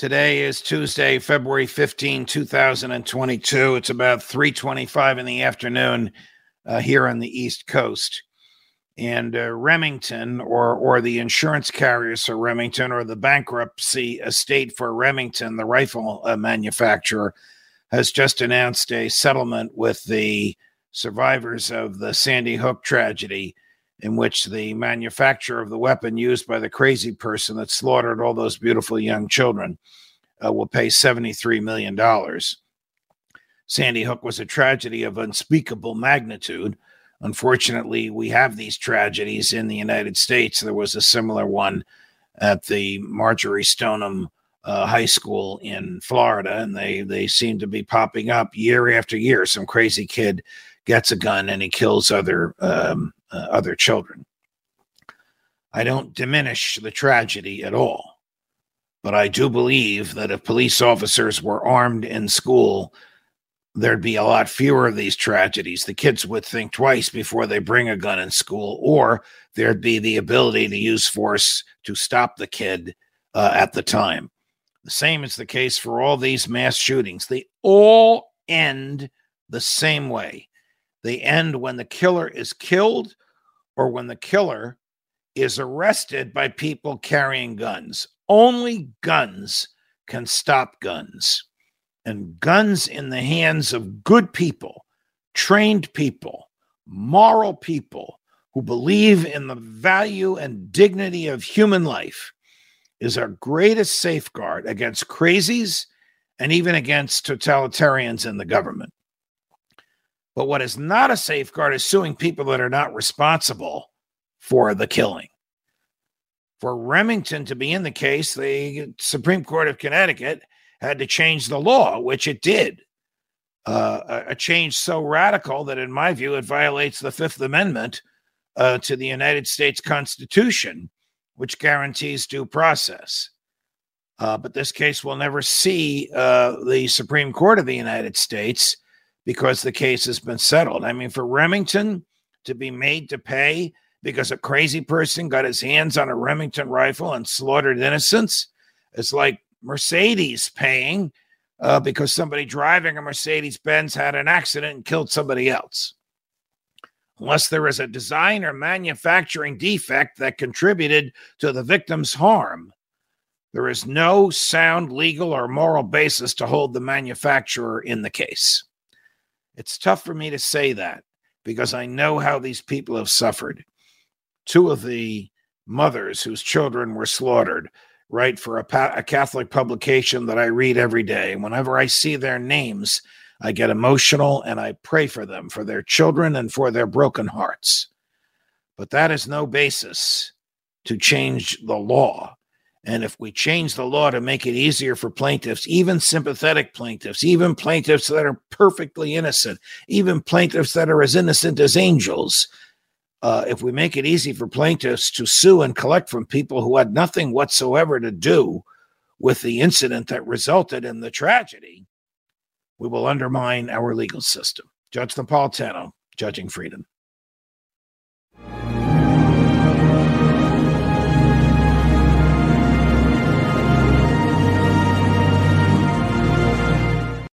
Today is Tuesday, February 15, 2022. It's about 3:25 in the afternoon uh, here on the East Coast. And uh, Remington, or or the insurance carriers for Remington, or the bankruptcy estate for Remington, the rifle uh, manufacturer, has just announced a settlement with the survivors of the Sandy Hook tragedy in which the manufacturer of the weapon used by the crazy person that slaughtered all those beautiful young children uh, will pay $73 million. Sandy Hook was a tragedy of unspeakable magnitude. Unfortunately, we have these tragedies in the United States. There was a similar one at the Marjory Stoneman uh, High School in Florida, and they they seem to be popping up year after year. Some crazy kid gets a gun and he kills other um, uh, other children. I don't diminish the tragedy at all, but I do believe that if police officers were armed in school, there'd be a lot fewer of these tragedies. The kids would think twice before they bring a gun in school, or there'd be the ability to use force to stop the kid uh, at the time. The same is the case for all these mass shootings. They all end the same way. They end when the killer is killed or when the killer is arrested by people carrying guns. Only guns can stop guns. And guns in the hands of good people, trained people, moral people who believe in the value and dignity of human life is our greatest safeguard against crazies and even against totalitarians in the government. But what is not a safeguard is suing people that are not responsible for the killing. For Remington to be in the case, the Supreme Court of Connecticut had to change the law, which it did. Uh, a change so radical that, in my view, it violates the Fifth Amendment uh, to the United States Constitution, which guarantees due process. Uh, but this case will never see uh, the Supreme Court of the United States because the case has been settled. I mean, for Remington to be made to pay because a crazy person got his hands on a Remington rifle and slaughtered innocents, it's like Mercedes paying uh, because somebody driving a Mercedes Benz had an accident and killed somebody else. Unless there is a design or manufacturing defect that contributed to the victim's harm, there is no sound legal or moral basis to hold the manufacturer in the case. It's tough for me to say that because I know how these people have suffered. Two of the mothers whose children were slaughtered write for a, pa- a Catholic publication that I read every day. Whenever I see their names, I get emotional and I pray for them, for their children, and for their broken hearts. But that is no basis to change the law and if we change the law to make it easier for plaintiffs, even sympathetic plaintiffs, even plaintiffs that are perfectly innocent, even plaintiffs that are as innocent as angels, uh, if we make it easy for plaintiffs to sue and collect from people who had nothing whatsoever to do with the incident that resulted in the tragedy, we will undermine our legal system. Judge Napolitano, judging freedom.